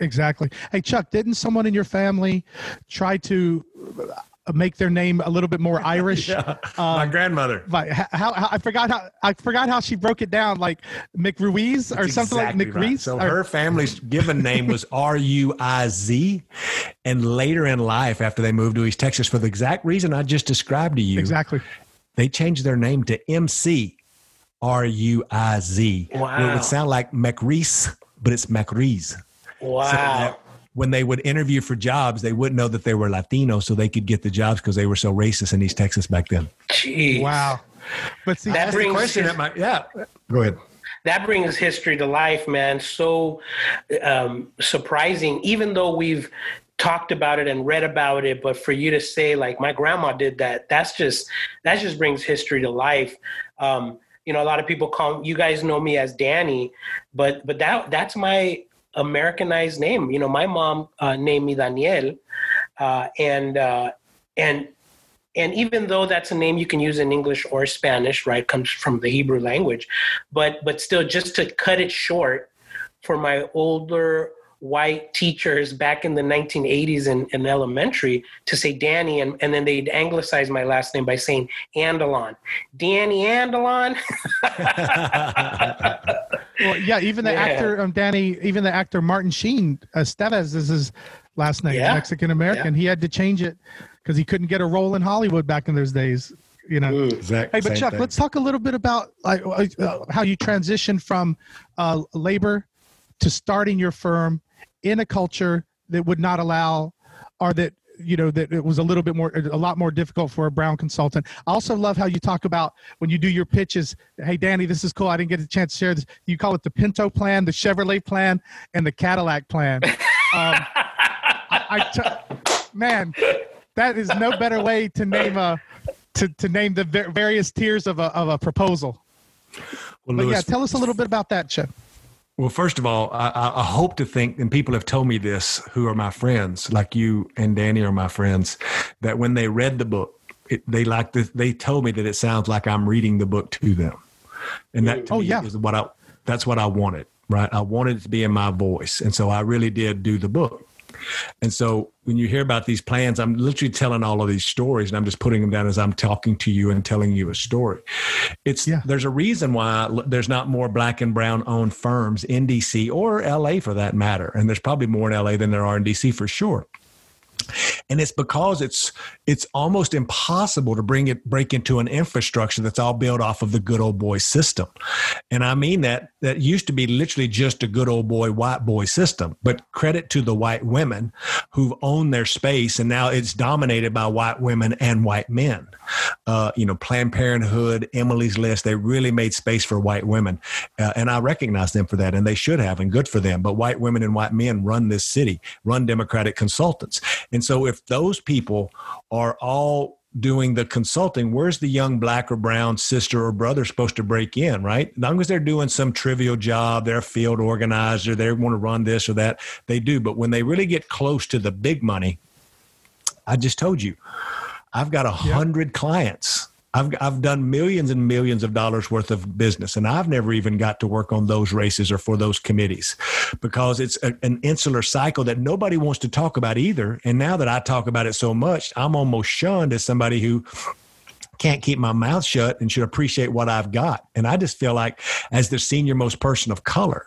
Exactly. Hey, Chuck, didn't someone in your family try to make their name a little bit more Irish? my um, grandmother. Like how, how I forgot how I forgot how she broke it down, like McRuiz or something Exactly like right. McRuiz. So or- her family's given name was R U I Z. And later in life, after they moved to East Texas, for the exact reason I just described to you, exactly. they changed their name to MC R U I Z. Where It would sound like McReese, but it's McReese. Uh, wow. So that when they would interview for jobs, they wouldn't know that they were Latino, so they could get the jobs because they were so racist in East Texas back then. Jeez. Wow. But see, That That's the brings question his- at my yeah. Go ahead. that brings history to life, man. So um, surprising, even though we've talked about it and read about it, but for you to say like my grandma did that, that's just that just brings history to life. Um, you know, a lot of people call you guys know me as Danny, but but that that's my Americanized name. You know, my mom uh, named me Daniel, uh, and uh, and and even though that's a name you can use in English or Spanish, right, comes from the Hebrew language, but but still, just to cut it short, for my older white teachers back in the 1980s in, in elementary to say Danny, and, and then they'd anglicize my last name by saying Andalon. Danny Andelon. well, yeah, even the Yeah. actor um, Danny, even the actor Martin Sheen, uh, Estevez is his last name, Yeah. Mexican American. He had to change it because he couldn't get a role in Hollywood back in those days. You know. Mm. Exact Hey, but Chuck, thing. let's talk a little bit about like uh, how you transitioned from uh, labor to starting your firm in a culture that would not allow, or that you know that it was a little bit more, a lot more difficult for a brown consultant. I also love how you talk about when you do your pitches. Hey, Danny, this is cool. I didn't get a chance to share this. You call it the Pinto plan, the Chevrolet plan, and the Cadillac plan. Um, I, I t- man, that is no better way to name a to, to name the va- various tiers of a of a proposal. Well, But Lewis, yeah, tell us a little bit about that, Chip. Well, first of all, I, I hope to think, and people have told me this who are my friends, like you and Danny are my friends, that when they read the book, it, they like this, they told me that it sounds like I'm reading the book to them, and that to Oh, me yeah. is what I that's what I wanted, right? I wanted it to be in my voice, and so I really did do the book. And so when you hear about these plans, I'm literally telling all of these stories and I'm just putting them down as I'm talking to you and telling you a story. It's yeah. there's a reason why there's not more black and brown owned firms in DC or LA for that matter. And there's probably more in LA than there are in DC for sure and it's because it's it's almost impossible to bring it break into an infrastructure that's all built off of the good old boy system. And i mean that that used to be literally just a good old boy white boy system. But credit to the white women who've owned their space and now it's dominated by white women and white men. Uh, you know planned parenthood emily's list they really made space for white women. Uh, and i recognize them for that and they should have and good for them. But white women and white men run this city run democratic consultants and so if those people are all doing the consulting, where's the young black or brown sister or brother supposed to break in, right? As long as they're doing some trivial job, they're a field organizer, they want to run this or that, they do. But when they really get close to the big money, I just told you, I've got a hundred yep. clients I've I've done millions and millions of dollars worth of business, and I've never even got to work on those races or for those committees because it's a, an insular cycle that nobody wants to talk about either. And now that I talk about it so much, I'm almost shunned as somebody who can't keep my mouth shut and should appreciate what I've got. And I just feel like, as the senior most person of color,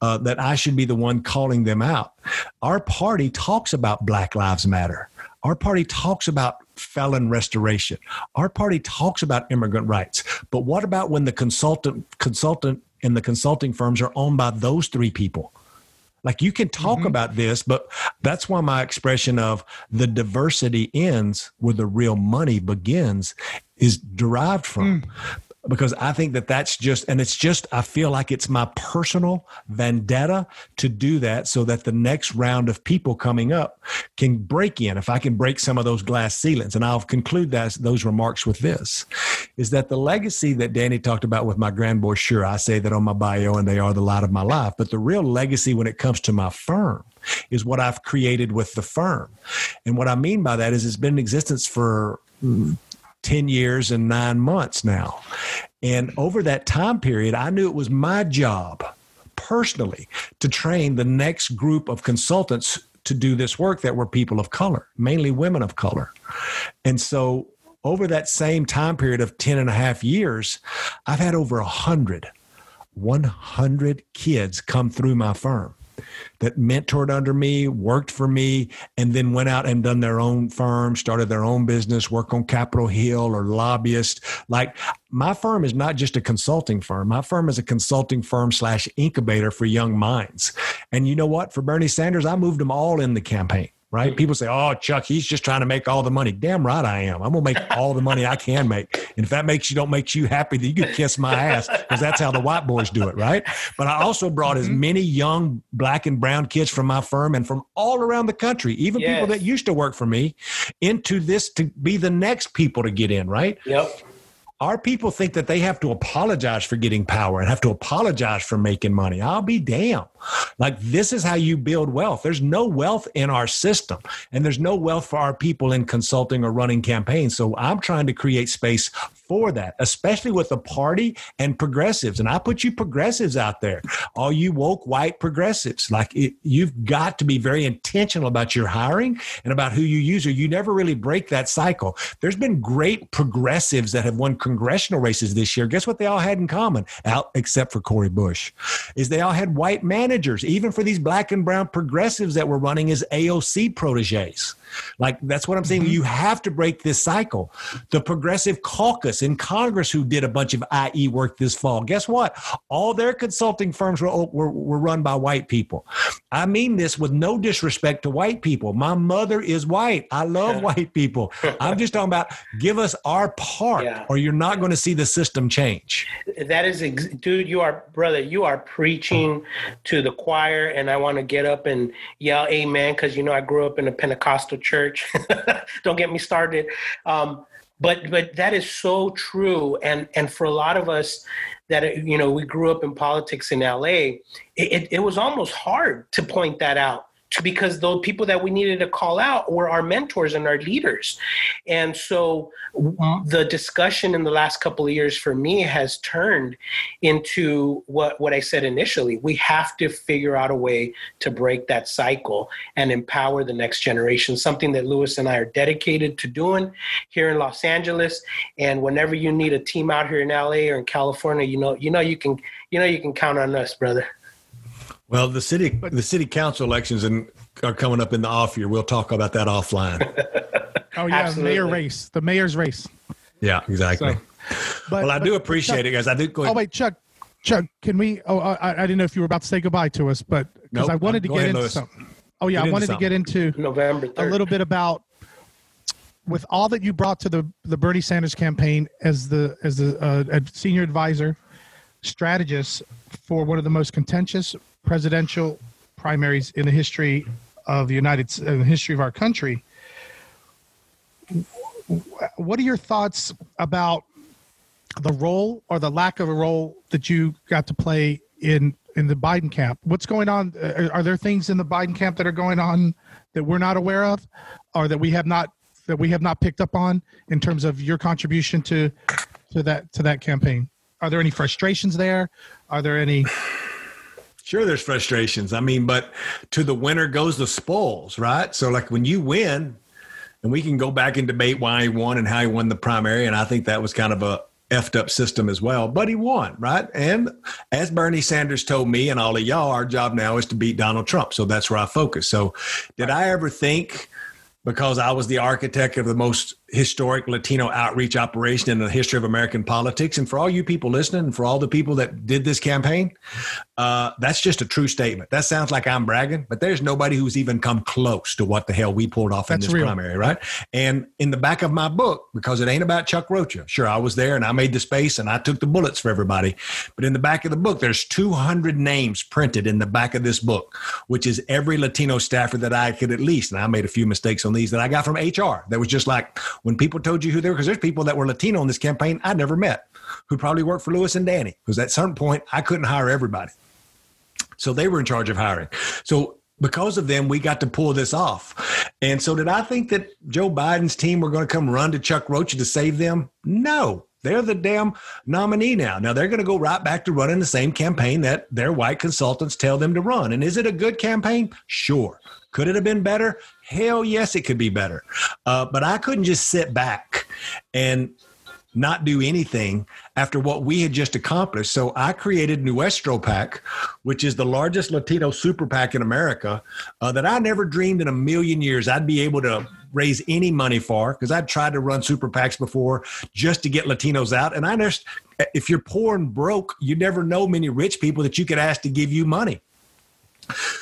uh, that I should be the one calling them out. Our party talks about Black Lives Matter. Our party talks about felon restoration. Our party talks about immigrant rights. But what about when the consultant consultant and the consulting firms are owned by those three people? Like you can talk mm-hmm. about this, but that's why my expression of the diversity ends where the real money begins is derived from. Mm because I think that that's just, and it's just, I feel like it's my personal vendetta to do that so that the next round of people coming up can break in. If I can break some of those glass ceilings, and I'll conclude that, those remarks with this is that the legacy that Danny talked about with my grand boy, sure, I say that on my bio and they are the light of my life, but the real legacy when it comes to my firm is what I've created with the firm. And what I mean by that is it's been in existence for mm, 10 years and nine months now. And over that time period, I knew it was my job personally to train the next group of consultants to do this work that were people of color, mainly women of color. And so over that same time period of 10 and a half years, I've had over 100, 100 kids come through my firm that mentored under me, worked for me, and then went out and done their own firm, started their own business, work on Capitol Hill or lobbyist. Like my firm is not just a consulting firm. My firm is a consulting firm slash incubator for young minds. And you know what? For Bernie Sanders, I moved them all in the campaign right? Mm-hmm. People say, "Oh, Chuck, he's just trying to make all the money." Damn right I am. I'm gonna make all the money I can make. And if that makes you don't make you happy, then you can kiss my ass because that's how the white boys do it, right? But I also brought as mm-hmm. many young black and brown kids from my firm and from all around the country, even yes. people that used to work for me, into this to be the next people to get in, right? Yep our people think that they have to apologize for getting power and have to apologize for making money. I'll be damned. Like, this is how you build wealth. There's no wealth in our system, and there's no wealth for our people in consulting or running campaigns. So, I'm trying to create space for that, especially with the party and progressives. And I put you progressives out there, all you woke white progressives. Like, it, you've got to be very intentional about your hiring and about who you use, or you never really break that cycle. There's been great progressives that have won congressional races this year. Guess what they all had in common, out except for Cori Bush, is they all had white managers managers, even for these black and brown progressives that were running as AOC proteges. Like that's what I'm saying. Mm-hmm. You have to break this cycle. The Progressive Caucus in Congress, who did a bunch of IE work this fall, guess what? All their consulting firms were, were, were run by white people. I mean this with no disrespect to white people. My mother is white. I love white people. I'm just talking about give us our part, yeah. or you're not going to see the system change. That is, ex- dude. You are, brother. You are preaching to the choir, and I want to get up and yell amen because you know I grew up in a Pentecostal church. Don't get me started. Um, but but that is so true, and and for a lot of us that you know we grew up in politics in LA, it, it, it was almost hard to point that out because the people that we needed to call out were our mentors and our leaders. And so the discussion in the last couple of years for me has turned into what, what I said initially. We have to figure out a way to break that cycle and empower the next generation, something that Lewis and I are dedicated to doing here in Los Angeles. And whenever you need a team out here in LA or in California, you know, you know you can you know you can count on us, brother. Well, the city the city council elections and are coming up in the off year. We'll talk about that offline. Oh yeah, Absolutely. mayor race, the mayor's race. yeah, exactly. So, but, well, I but- do appreciate Chuck- it, guys. I do. Go Oh wait, Chuck, Chuck, can we? Oh, I, I didn't know if you were about to say goodbye to us, but because Nope. I wanted to get ahead, into Lewis. something. Oh yeah, Get I into wanted to get into November 3rd. a little bit about with all that you brought to the the Bernie Sanders campaign as the as the uh, senior advisor strategist for one of the most contentious presidential primaries in the history of the United in the history of our country. What are your thoughts about the role or the lack of a role that you got to play in in the Biden camp? What's going on? Uh, Are there things in the Biden camp that are going on that we're not aware of, or that we have not that we have not picked up on in terms of your contribution to to that to that campaign? Are there any frustrations there? Are there any? Sure, there's frustrations. I mean, but to the winner goes the spoils, right? So, like when you win, and we can go back and debate why he won and how he won the primary, and I think that was kind of a effed up system as well. But he won, right? And as Bernie Sanders told me and all of y'all, our job now is to beat Donald Trump. So that's where I focus. So, did I ever think? Because I was the architect of the most historic Latino outreach operation in the history of American politics. And for all you people listening, and for all the people that did this campaign, uh, that's just a true statement. That sounds like I'm bragging, but there's nobody who's even come close to what the hell we pulled off in this real. primary, right? And in the back of my book, because it ain't about Chuck Rocha. Sure, I was there and I made the space and I took the bullets for everybody. But in the back of the book, there's 200 names printed in the back of this book, which is every Latino staffer that I could at least, and I made a few mistakes on these that I got from HR. That was just like when people told you who they were, because there's people that were Latino in this campaign I never met who probably worked for Lewis and Danny, because at some point I couldn't hire everybody. So they were in charge of hiring. So because of them, we got to pull this off. And so did I think that Joe Biden's team were going to come run to Chuck Rocha to save them? No. They're the damn nominee now. Now they're going to go right back to running the same campaign that their white consultants tell them to run. And is it a good campaign? Sure. Could it have been better? Hell yes, it could be better. Uh, but I couldn't just sit back and not do anything after what we had just accomplished. So I created Nuestro PAC, which is the largest Latino super PAC in America uh, that I never dreamed in a million years I'd be able to raise any money for because I'd tried to run super PACs before just to get Latinos out. And I understand if you're poor and broke, you never know many rich people that you could ask to give you money.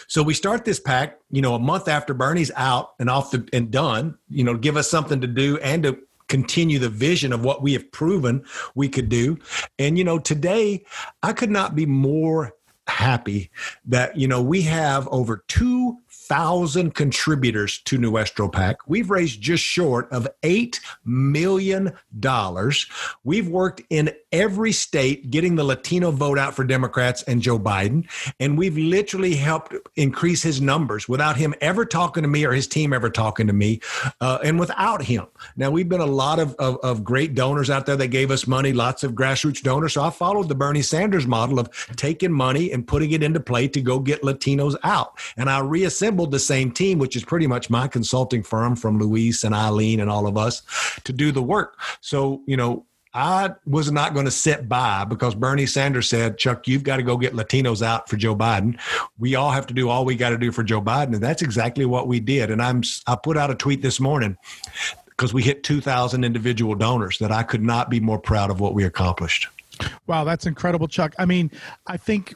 So we start this PAC, you know, a month after Bernie's out and off the and done, you know, give us something to do and to continue the vision of what we have proven we could do. And you know, today I could not be more happy that you know we have over 2000 contributors to Nuestro PAC. We've raised just short of 8 million dollars. We've worked in every state getting the Latino vote out for Democrats and Joe Biden and we've literally helped increase his numbers without him ever talking to me or his team ever talking to me uh, and without him. Now we've been a lot of, of of great donors out there that gave us money, lots of grassroots donors. So I followed the Bernie Sanders model of taking money and putting it into play to go get Latinos out. And I reassembled the same team, which is pretty much my consulting firm from Luis and Eileen and all of us to do the work. So, you know, I was not going to sit by because Bernie Sanders said, Chuck, you've got to go get Latinos out for Joe Biden. We all have to do all we got to do for Joe Biden. And that's exactly what we did. And I'm, I put out a tweet this morning because we hit 2,000 individual donors that I could not be more proud of what we accomplished. Wow, that's incredible, Chuck. I mean, I think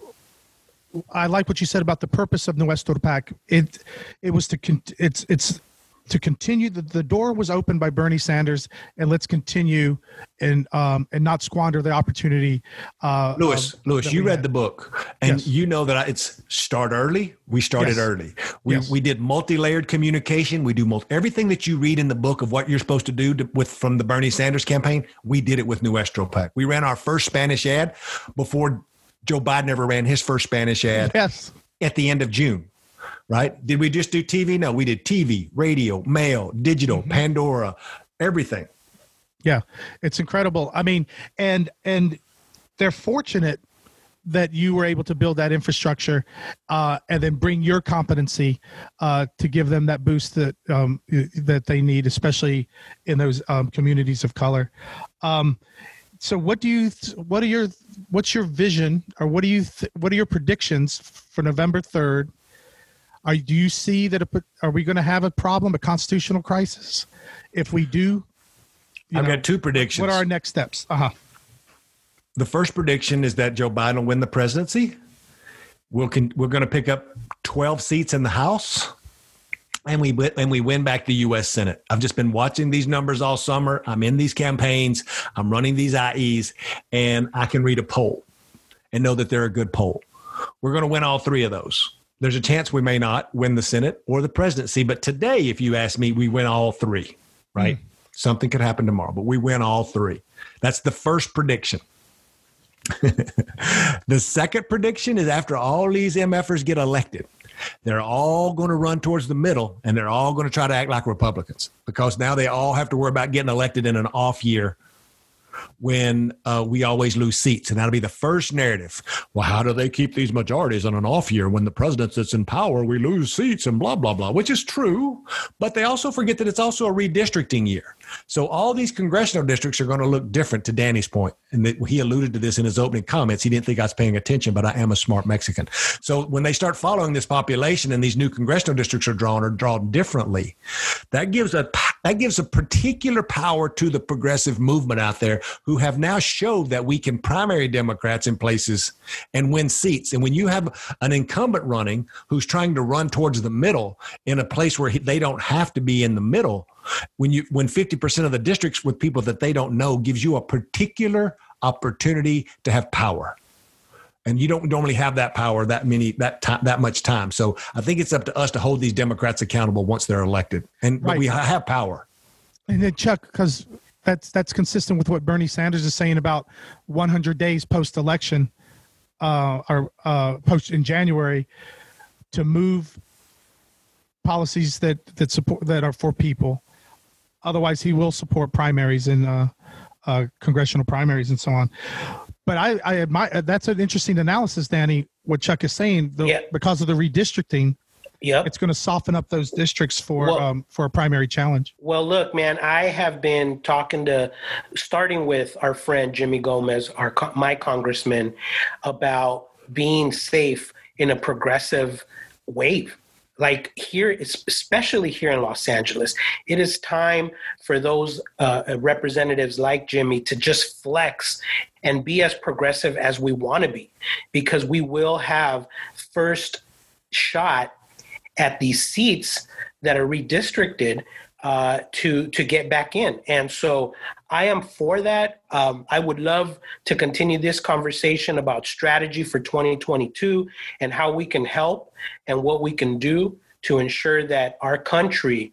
I like what you said about the purpose of Nuestro PAC. It it was to it's it's to continue the, the door was opened by Bernie Sanders and let's continue and um and not squander the opportunity uh Lewis, of- Lewis, you read had. the book, and Yes. you know that I, it's start early. We started Yes. early. We Yes. we did multi-layered communication. We do multi, everything that you read in the book of what you're supposed to do to, with from the Bernie Sanders campaign. We did it with Nuestro PAC. We ran our first Spanish ad before Joe Biden ever ran his first Spanish ad yes at the end of June. Right? Did we just do TV? No, we did TV, radio, mail, digital, mm-hmm. Pandora, everything. Yeah, it's incredible. I mean, and and they're fortunate that you were able to build that infrastructure uh, and then bring your competency uh, to give them that boost that um, that they need, especially in those um, communities of color. Um, so, what do you? What are your? What's your vision, or what do you? Th- what are your predictions for November third? Are do you see that? A, are we going to have a problem, a constitutional crisis? If we do, I've know, got two predictions. What are our next steps? Uh huh the first prediction is that Joe Biden will win the presidency. We'll con- we're going to pick up 12 seats in the House, and we and we win back the U.S. Senate. I've just been watching these numbers all summer. I'm in these campaigns. I'm running these IEs, and I can read a poll and know that they're a good poll. We're going to win all three of those. There's a chance we may not win the Senate or the presidency, but today, if you ask me, we win all three. Right? Mm. Something could happen tomorrow, but we win all three. That's the first prediction. the second prediction is after all these MFers get elected, they're all going to run towards the middle and they're all going to try to act like Republicans because now they all have to worry about getting elected in an off year when uh, we always lose seats. And that'll be the first narrative. Well, how do they keep these majorities on an off year when the president sits in power? We lose seats and blah, blah, blah, which is true. But they also forget that it's also a redistricting year. So all these congressional districts are going to look different to Danny's point. And he alluded to this in his opening comments. He didn't think I was paying attention, but I am a smart Mexican. So when they start following this population and these new congressional districts are drawn or drawn differently, that gives a that gives a particular power to the progressive movement out there who have now showed that we can primary Democrats in places and win seats. And when you have an incumbent running who's trying to run towards the middle in a place where they don't have to be in the middle, when you when 50% of the districts with people that they don't know gives you a particular opportunity to have power and you don't normally have that power that many that time that much time so i think it's up to us to hold these democrats accountable once they're elected and right. we have power and then chuck because that's that's consistent with what bernie sanders is saying about 100 days post election uh or uh post in january to move policies that that support that are for people Otherwise, he will support primaries and uh, uh, congressional primaries and so on. But I, I admire that's an interesting analysis, Danny. What Chuck is saying, the, yeah. because of the redistricting, Yep. It's going to soften up those districts for well, um, for a primary challenge. Well, look, man, I have been talking to, starting with our friend Jimmy Gomez, our my congressman, about being safe in a progressive wave like here especially here in los angeles it is time for those uh, representatives like jimmy to just flex and be as progressive as we want to be because we will have first shot at these seats that are redistricted uh, to to get back in. And so I am for that. Um, I would love to continue this conversation about strategy for 2022 and how we can help and what we can do to ensure that our country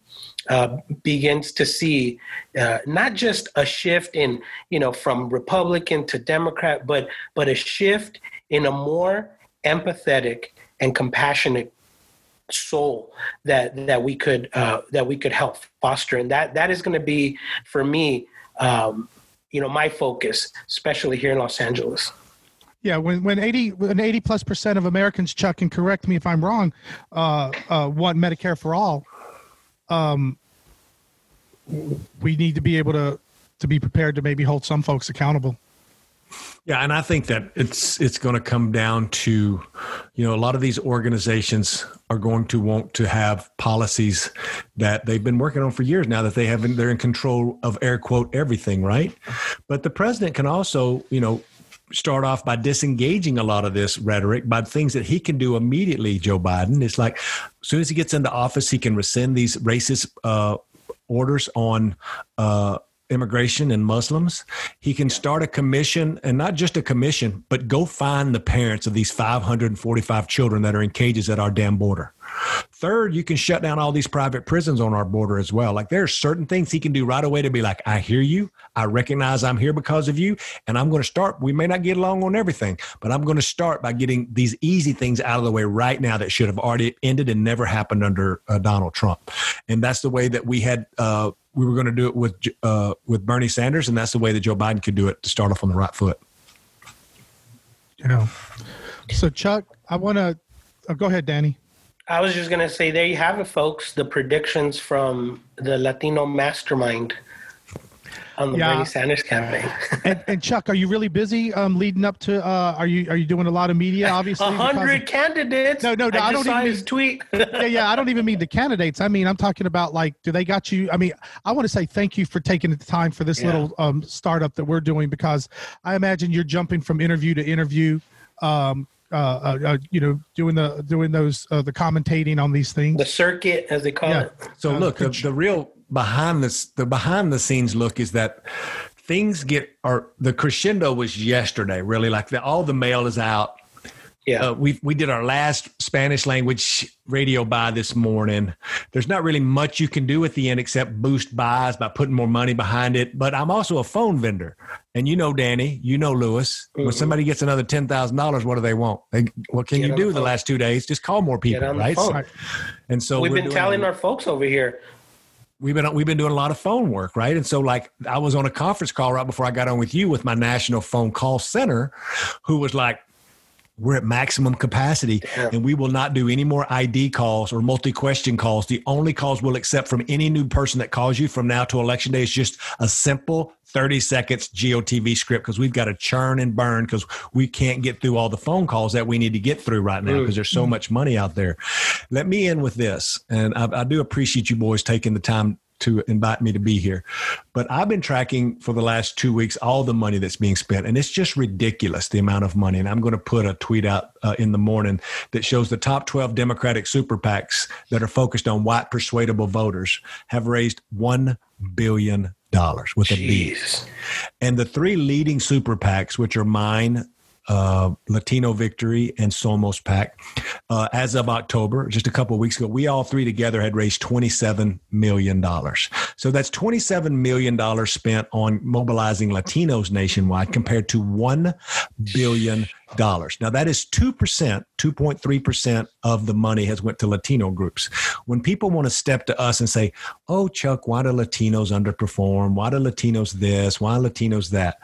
uh, begins to see uh, not just a shift in you know from Republican to Democrat, but but a shift in a more empathetic and compassionate soul that that we could uh, that we could help foster, and that that is going to be for me, um, you know, my focus, especially here in Los Angeles. Yeah, when when eighty when eighty plus percent of Americans, Chuck, and correct me if I'm wrong, uh, uh, want Medicare for all, um, we need to be able to to be prepared to maybe hold some folks accountable. Yeah, and I think that it's it's going to come down to, you know, a lot of these organizations are going to want to have policies that they've been working on for years now that they have they're in control of air quote everything, right? But the president can also, you know, start off by disengaging a lot of this rhetoric by things that he can do immediately, Joe Biden. It's like as soon as he gets into office, he can rescind these racist uh, orders on uh, immigration and Muslims. He can start a commission, and not just a commission, but go find the parents of these 545 children that are in cages at our damn border. Third, you can shut down all these private prisons on our border as well. Like there are certain things he can do right away to be like, I hear you. I recognize I'm here because of you. And I'm going to start. We may not get along on everything, but I'm going to start by getting these easy things out of the way right now that should have already ended and never happened under uh, Donald Trump. And that's the way that we had. Uh, we were going to do it with uh, with Bernie Sanders, and that's the way that Joe Biden could do it to start off on the right foot. Yeah. So Chuck, I want to oh, go ahead, Danny. I was just gonna say, there you have it, folks. The predictions from the Latino Mastermind on the Yeah. Bernie Sanders campaign. And, and Chuck, are you really busy um, leading up to? Uh, are you are you doing a lot of media? Obviously, A because hundred candidates. No, no, no, I I, don't just saw even his tweet. yeah, yeah. I don't even mean the candidates. I mean, I'm talking about like, do they got you? I mean, I want to say thank you for taking the time for this Yeah. little um, startup that we're doing because I imagine you're jumping from interview to interview. Um, uh, uh, uh, you know, doing the doing those uh, the commentating on these things. the circuit, as they call Yeah. it. So Uh, look, the, the real behind this, the behind the scenes look is that things get or the crescendo was yesterday. Really, like the, all the mail is out. Yeah. Uh, we we did our last Spanish language radio buy this morning. There's not really much you can do at the end except boost buys by putting more money behind it. But I'm also a phone vendor, and you know Danny, you know Lewis. When Mhm. somebody gets another ten thousand dollars, what do they want? They, what can Get you do the the last two days? Just call more people, the right? Right. And so We've been telling our folks over here. We've been we've been doing a lot of phone work, right? And so like I was on a conference call right before I got on with you with my national phone call center, who was like, "We're at maximum capacity, Yeah. and we will not do any more ID calls or multi-question calls. The only calls we'll accept from any new person that calls you from now to election day is just a simple." 30 seconds GOTV script because we've got to churn and burn because we can't get through all the phone calls that we need to get through right now because there's so mm-hmm. much money out there. Let me end with this, and I, I do appreciate you boys taking the time to invite me to be here. But I've been tracking for the last two weeks all the money that's being spent, and it's just ridiculous the amount of money. And I'm going to put a tweet out uh, in the morning that shows the top 12 Democratic super PACs that are focused on white persuadable voters have raised $1 billion with a B. And the three leading super PACs, which are mine, uh, Latino Victory, and Somos PAC, uh, as of October, just a couple of weeks ago, we all three together had raised $27 million. So that's $27 million spent on mobilizing Latinos nationwide compared to $1 billion. Now that is 2%, 2.3% of the money has went to Latino groups. When people want to step to us and say, oh, Chuck, why do Latinos underperform? Why do Latinos this? Why Latinos that?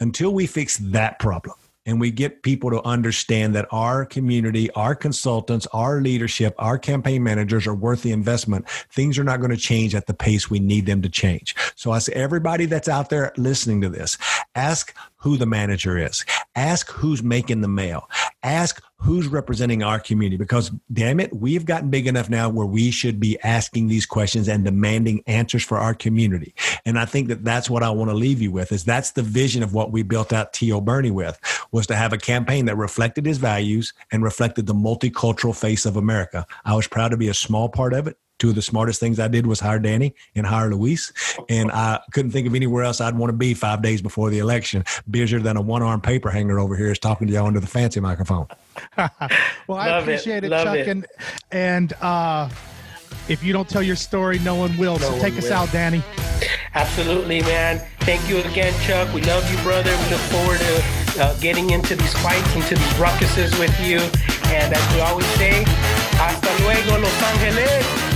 Until we fix that problem, and we get people to understand that our community, our consultants, our leadership, our campaign managers are worth the investment, things are not going to change at the pace we need them to change. So I say, everybody that's out there listening to this, ask who the manager is, ask who's making the mail, ask who's representing our community because damn it we've gotten big enough now where we should be asking these questions and demanding answers for our community. And i think that that's what i want to leave you with is that's the vision of what we built out Tío Bernie with was to have a campaign that reflected his values and reflected the multicultural face of america. I was proud to be a small part of it Two of the smartest things I did was hire Danny and hire Luis. And I couldn't think of anywhere else I'd want to be five days before the election, busier than a one armed paper hanger over here is talking to y'all under the fancy microphone. Well, I Love it. appreciate it, Love Chuck, it. and and uh, if you don't tell your story, no one will. so one take us out, Danny. Absolutely, man. Thank you again, Chuck. We love you, brother. We look forward to uh, getting into these fights, into these ruckuses with you. And as we always say, hasta luego, Los Angeles.